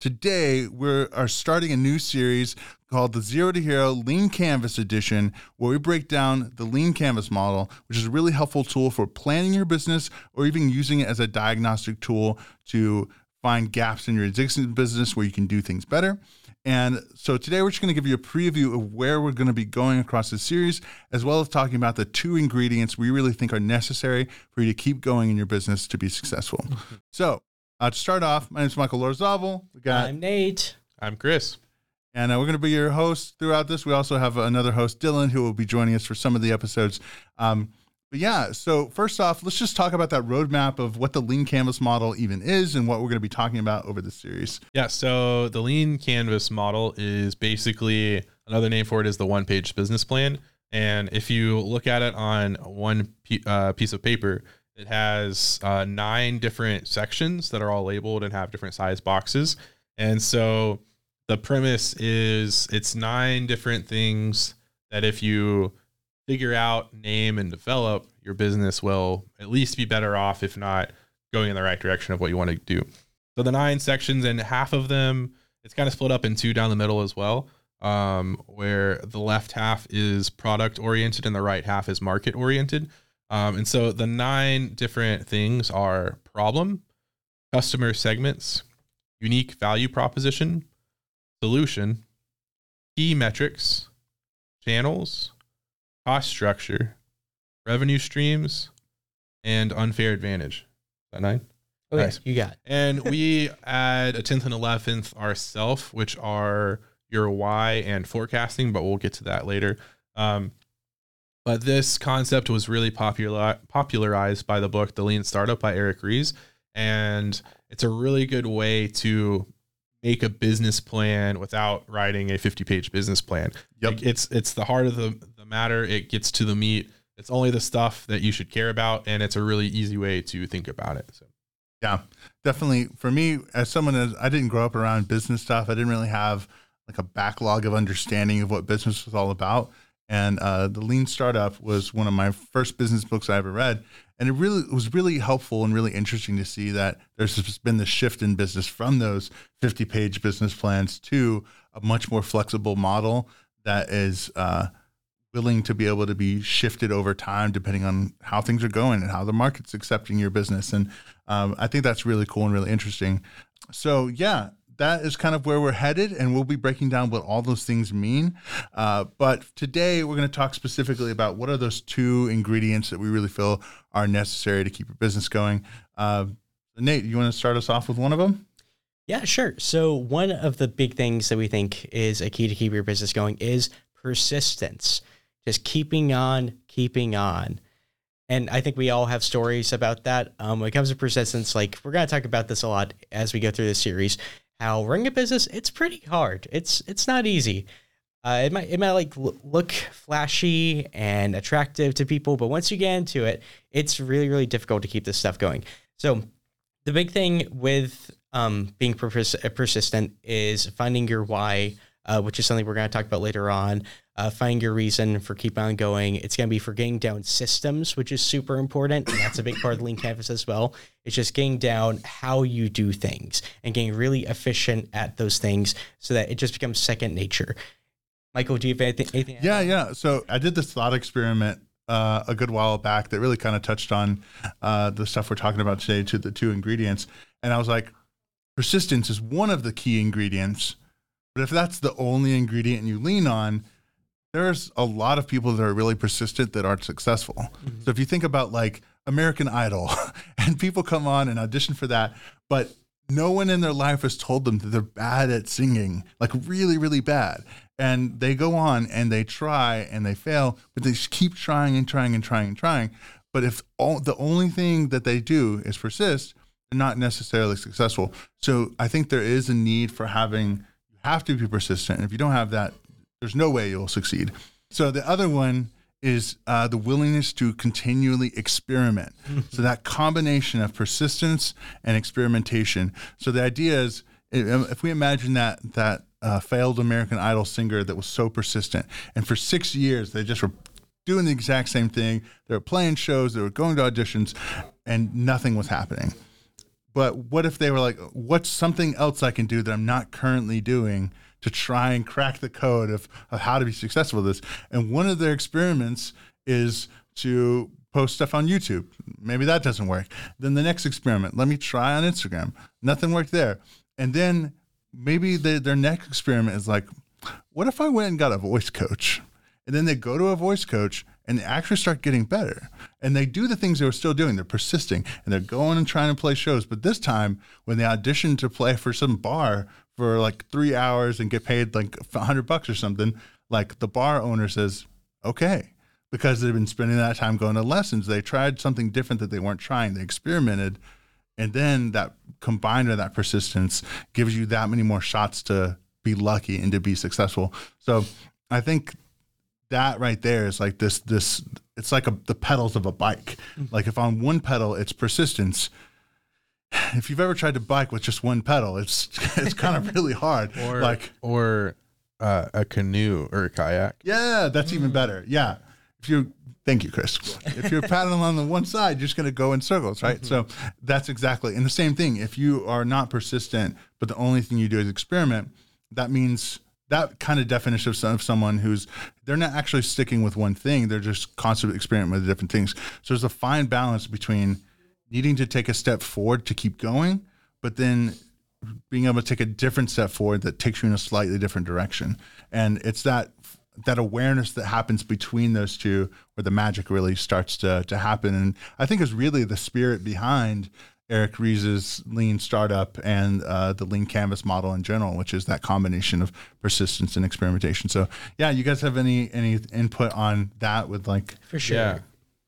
today we are starting a new series called the Zero to Hero Lean Canvas Edition, where we break down the Lean Canvas model, which is a really helpful tool for planning your business or even using it as a diagnostic tool to find gaps in your existing business where you can do things better. And so today we're just going to give you a preview of where we're going to be going across the series, as well as talking about the two ingredients we really think are necessary for you to keep going in your business to be successful. so uh, to start off, my name is Michael Lorzavel. We got I'm Nate. I'm Chris. And uh, we're going to be your hosts throughout this. We also have another host, Dylan, who will be joining us for some of the episodes. Um, but yeah, so first off, let's just talk about that roadmap of what the lean canvas model even is and what we're going to be talking about over the series. Yeah, so the lean canvas model is basically another name for it is the one page business plan. And if you look at it on one uh, piece of paper, it has uh, nine different sections that are all labeled and have different size boxes. And so the premise is it's nine different things that if you figure out, name, and develop, your business will at least be better off, if not going in the right direction of what you want to do. So the nine sections and half of them, it's kind of split up in two down the middle as well, um, where the left half is product oriented and the right half is market oriented. Um, and so the nine different things are problem, customer segments, unique value proposition, solution, key metrics, channels, cost structure, revenue streams, and unfair advantage. Is that nine? Okay, nice. you got. And we add a tenth and eleventh ourself, which are your why and forecasting, but we'll get to that later. Um, but this concept was really popular popularized by the book The Lean Startup by Eric Ries, and it's a really good way to make a business plan without writing a 50 page business plan. Yep. Like it's it's the heart of the, the matter. It gets to the meat. It's only the stuff that you should care about and it's a really easy way to think about it. So yeah, definitely for me as someone as I didn't grow up around business stuff, I didn't really have like a backlog of understanding of what business was all about. And uh, the Lean Startup was one of my first business books I ever read, and it really it was really helpful and really interesting to see that there's been the shift in business from those 50 page business plans to a much more flexible model that is uh, willing to be able to be shifted over time depending on how things are going and how the market's accepting your business. And um, I think that's really cool and really interesting. So yeah, that is kind of where we're headed, and we'll be breaking down what all those things mean. Uh, but today, we're going to talk specifically about what are those two ingredients that we really feel are necessary to keep your business going. Uh, Nate, you want to start us off with one of them? Yeah, sure. So, one of the big things that we think is a key to keep your business going is persistence. Just keeping on, keeping on. And I think we all have stories about that. Um, when it comes to persistence, like we're going to talk about this a lot as we go through this series how running a business it's pretty hard. It's it's not easy. Uh, it might it might like look flashy and attractive to people, but once you get into it, it's really really difficult to keep this stuff going. So the big thing with um, being pers- persistent is finding your why, uh, which is something we're going to talk about later on uh, finding your reason for keep on going. It's going to be for getting down systems, which is super important. And that's a big part of Lean Canvas as well. It's just getting down how you do things and getting really efficient at those things so that it just becomes second nature. Michael, do you have anything? anything yeah, yeah. So I did this thought experiment uh, a good while back that really kind of touched on uh, the stuff we're talking about today to the two ingredients. And I was like, persistence is one of the key ingredients. But if that's the only ingredient you lean on, there's a lot of people that are really persistent that aren't successful. Mm-hmm. So if you think about like American Idol and people come on and audition for that, but no one in their life has told them that they're bad at singing, like really, really bad. And they go on and they try and they fail, but they keep trying and trying and trying and trying. But if all, the only thing that they do is persist, they're not necessarily successful. So I think there is a need for having, have to be persistent. And if you don't have that, there's no way you'll succeed. So the other one is uh, the willingness to continually experiment. so that combination of persistence and experimentation. So the idea is, if we imagine that that uh, failed American Idol singer that was so persistent, and for six years they just were doing the exact same thing. They were playing shows, they were going to auditions, and nothing was happening. But what if they were like, what's something else I can do that I'm not currently doing to try and crack the code of, of how to be successful with this? And one of their experiments is to post stuff on YouTube. Maybe that doesn't work. Then the next experiment, let me try on Instagram. Nothing worked there. And then maybe the, their next experiment is like, what if I went and got a voice coach? And then they go to a voice coach and they actually start getting better. And they do the things they were still doing. They're persisting and they're going and trying to play shows. But this time, when they audition to play for some bar for like three hours and get paid like a hundred bucks or something, like the bar owner says, okay. Because they've been spending that time going to lessons. They tried something different that they weren't trying. They experimented. And then that combined with that persistence gives you that many more shots to be lucky and to be successful. So I think that right there is like this this it's like a, the pedals of a bike. Mm-hmm. Like if on one pedal it's persistence, if you've ever tried to bike with just one pedal, it's it's kind of really hard. or like or uh, a canoe or a kayak. yeah, that's even better. Yeah. If you thank you, Chris. If you're paddling on the one side, you're just gonna go in circles, right? So that's exactly and the same thing. If you are not persistent, but the only thing you do is experiment, that means that kind of definition of, of someone who's they're not actually sticking with one thing they're just constantly experimenting with different things. So there's a fine balance between needing to take a step forward to keep going but then being able to take a different step forward that takes you in a slightly different direction. And it's that that awareness that happens between those two where the magic really starts to to happen. And i think is really the spirit behind Eric Ries's lean startup and uh, the lean canvas model in general, which is that combination of persistence and experimentation. So, yeah, you guys have any any input on that with like For sure. Yeah.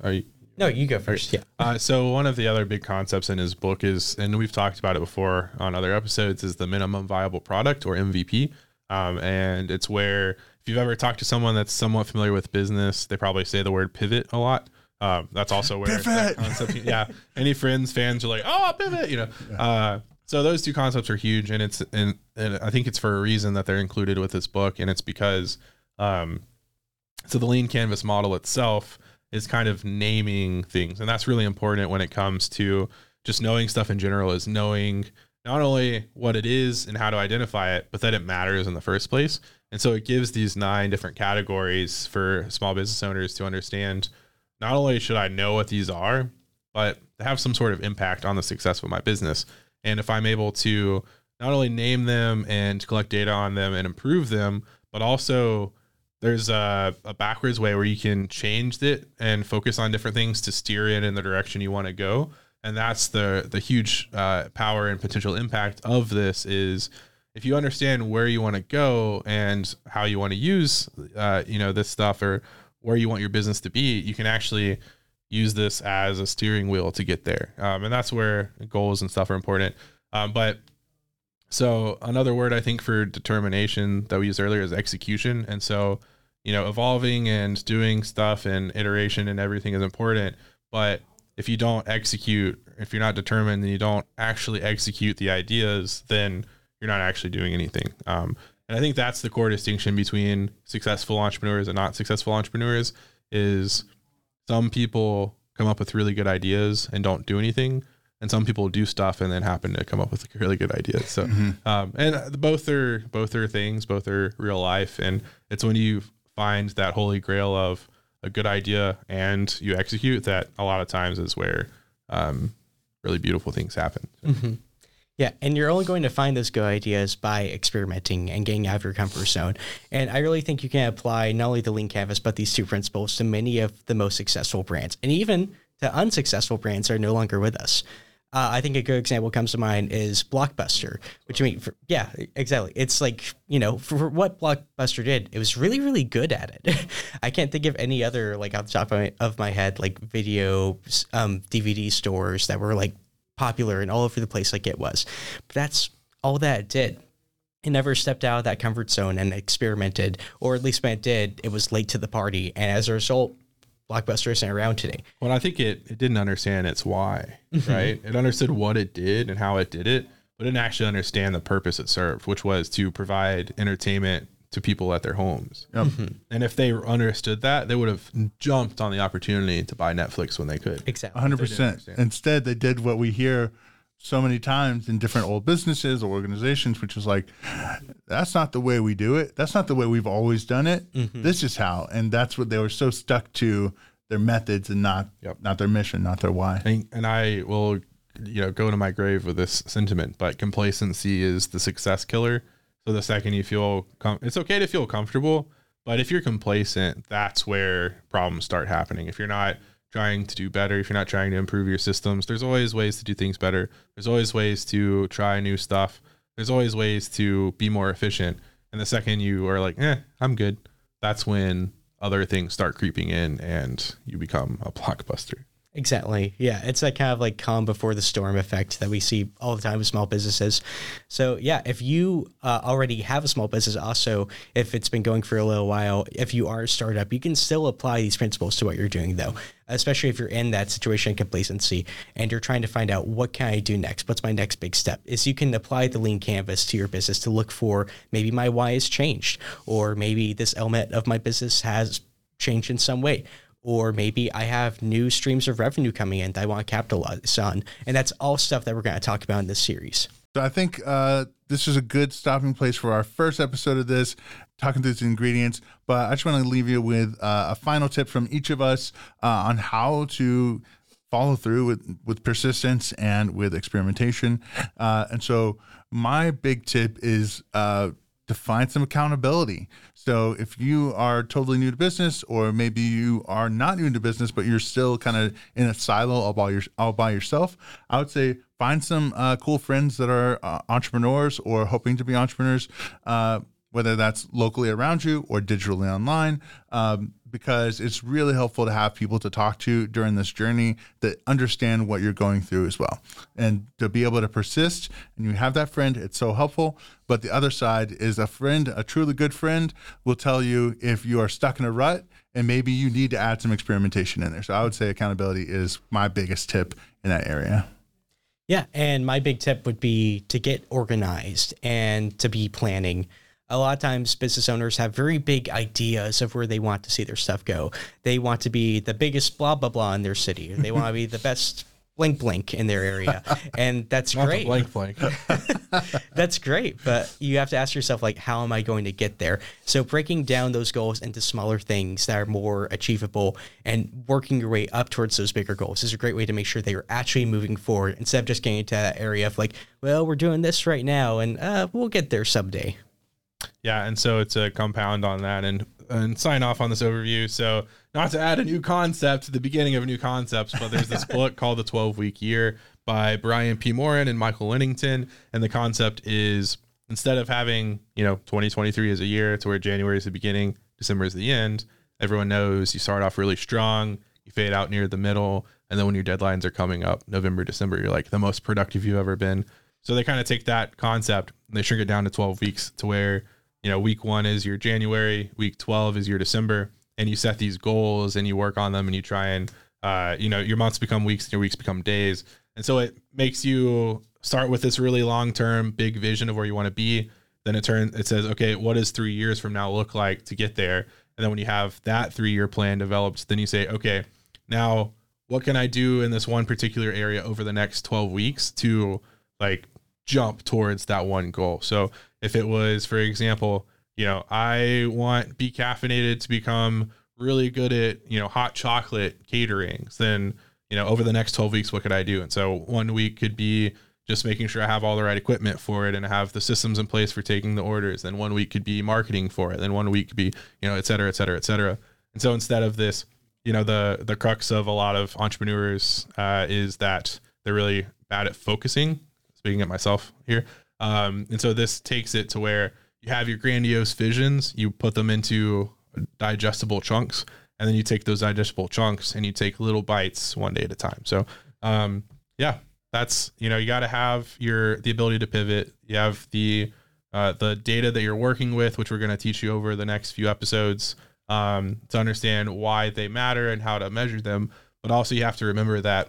Are you, No, you go first. Yeah. Uh, so one of the other big concepts in his book is, and we've talked about it before on other episodes, is the minimum viable product or MVP. Um, and it's where if you've ever talked to someone that's somewhat familiar with business, they probably say the word pivot a lot. Um, that's also where Pivot! concept, yeah. Any friends, fans are like, oh, pivot, you know. Uh, so those two concepts are huge, and it's and, and I think it's for a reason that they're included with this book, and it's because um, so the lean canvas model itself is kind of naming things and that's really important when it comes to just knowing stuff in general is knowing not only what it is and how to identify it but that it matters in the first place and so it gives these nine different categories for small business owners to understand not only should i know what these are but have some sort of impact on the success of my business. And if i'm able to not only name them and collect data on them and improve them but also there's a, a backwards way where you can change it and focus on different things to steer it in the direction you want to go. And that's the the huge uh, power and potential impact of this is if you understand where you want to go and how you want to use uh, you know this stuff or where you want your business to be you can actually use this as a steering wheel to get there um, and that's where goals and stuff are important um, but so another word I think for determination that we used earlier is execution. And so, you know, evolving and doing stuff and iteration and everything is important. But if you don't execute, if you're not determined and you don't actually execute the ideas, then you're not actually doing anything. Um, and I think that's the core distinction between successful entrepreneurs and not successful entrepreneurs is some people come up with really good ideas and don't do anything and some people do stuff and then happen to come up with really good ideas. So, um, and both are both are things, both are real life, and it's when you find that holy grail of a good idea and you execute that a lot of times is where um, really beautiful things happen. Yeah, and you're only going to find those good ideas by experimenting and getting out of your comfort zone. And I really think you can apply not only the lean canvas, but these two principles to many of the most successful brands, and even to unsuccessful brands that are no longer with us. Uh, I think a good example comes to mind is Blockbuster, which I mean, for, yeah, exactly. It's like you know, for, for what Blockbuster did, it was really, really good at it. I can't think of any other like off the top of my, of my head like video um, DVD stores that were like popular and all over the place like it was. But that's all that it did. It never stepped out of that comfort zone and experimented, or at least when it did, it was late to the party. And as a result, Blockbuster isn't around today. Well, I think it, it didn't understand its why, mm-hmm. right? It understood what it did and how it did it, but didn't actually understand the purpose it served, which was to provide entertainment to people at their homes. Yep. And if they understood that, they would have jumped on the opportunity to buy Netflix when they could. Exactly. hundred They didn't percent. understand. Instead, they did what we hear so many times in different old businesses or organizations, which was like, that's not the way we do it. That's not the way we've always done it. Mm-hmm. This is how. And that's what they were so stuck to their methods and not Yep. not their mission, not their why. And, and I will, you know, go to my grave with this sentiment. But complacency is the success killer. So the second you feel, com- it's okay to feel comfortable, but if you're complacent, that's where problems start happening. If you're not trying to do better, if you're not trying to improve your systems, there's always ways to do things better. There's always ways to try new stuff. There's always ways to be more efficient. And the second you are like, eh, I'm good, that's when other things start creeping in and you become a blockbuster. Exactly. Yeah. It's that kind of like calm before the storm effect that we see all the time with small businesses. So, yeah, if you uh, already have a small business, also, if it's been going for a little while, if you are a startup, you can still apply these principles to what you're doing, though, especially if you're in that situation of complacency and you're trying to find out what can I do next? What's my next big step? Is you can apply the lean canvas to your business to look for maybe my why has changed, or maybe this element of my business has changed in some way or maybe I have new streams of revenue coming in that I want to capitalize on. And that's all stuff that we're going to talk about in this series. So I think uh, this is a good stopping place for our first episode of this, talking through the ingredients. But I just want to leave you with uh, a final tip from each of us uh, on how to follow through with, with persistence and with experimentation. Uh, and so my big tip is uh, to find some accountability. So if you are totally new to business, or maybe you are not new to business, but you're still kind of in a silo all by, your, all by yourself, I would say find some uh, cool friends that are uh, entrepreneurs or hoping to be entrepreneurs, uh, whether that's locally around you or digitally online. Um, because it's really helpful to have people to talk to during this journey that understand what you're going through as well. And to be able to persist and you have that friend, it's so helpful. But the other side is a friend, a truly good friend, will tell you if you are stuck in a rut and maybe you need to add some experimentation in there. So I would say accountability is my biggest tip in that area. Yeah. And my big tip would be to get organized and to be planning. A lot of times, business owners have very big ideas of where they want to see their stuff go. They want to be the biggest blah, blah, blah in their city. They want to be the best blink, blink in their area. And that's Not great. blank blank. That's great, but you have to ask yourself like how am I going to get there? So breaking down those goals into smaller things that are more achievable and working your way up towards those bigger goals is a great way to make sure that you're actually moving forward instead of just getting into that area of like, well, we're doing this right now and uh, we'll get there someday. Yeah, and so it's a compound on that and and sign off on this overview. So not to add a new concept to the beginning of new concepts, but there's this book called The 12 Week Year by Brian P. Moran and Michael Lennington. And the concept is instead of having, you know, 2023 as a year to where January is the beginning, December is the end, everyone knows you start off really strong, you fade out near the middle, and then when your deadlines are coming up, November, December, you're like the most productive you've ever been. So they kind of take that concept and they shrink it down to 12 weeks to where, you know, week one is your January, week 12 is your December, and you set these goals and you work on them and you try and, uh, you know, your months become weeks and your weeks become days. And so it makes you start with this really long term, big vision of where you want to be. Then it turns, it says, okay, what does three years from now look like to get there? And then when you have that three year plan developed, then you say, okay, now what can I do in this one particular area over the next 12 weeks to like jump towards that one goal? So if it was, for example, you know, I want be caffeinated to become really good at, you know, hot chocolate caterings, then, you know, over the next 12 weeks, what could I do? And so one week could be just making sure I have all the right equipment for it and I have the systems in place for taking the orders. Then one week could be marketing for it. Then one week could be, you know, et cetera, et cetera, et cetera. And so instead of this, you know, the the crux of a lot of entrepreneurs uh, is that they're really bad at focusing. Speaking at myself here, um, and so this takes it to where you have your grandiose visions, you put them into digestible chunks, and then you take those digestible chunks and you take little bites one day at a time. So, um, yeah, that's you know you got to have your the ability to pivot. You have the uh, the data that you're working with, which we're going to teach you over the next few episodes um, to understand why they matter and how to measure them. But also, you have to remember that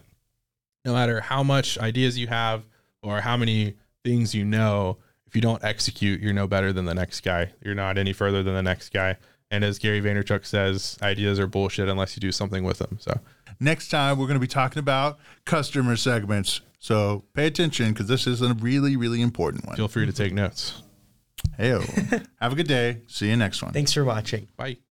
no matter how much ideas you have or how many things you know, if you don't execute, you're no better than the next guy. You're not any further than the next guy. And as Gary Vaynerchuk says, ideas are bullshit unless you do something with them. So Next time, we're going to be talking about customer segments. So pay attention because this is a really, really important one. feel free to take notes. Hey, have a good day. See you next one. Thanks for watching. Bye.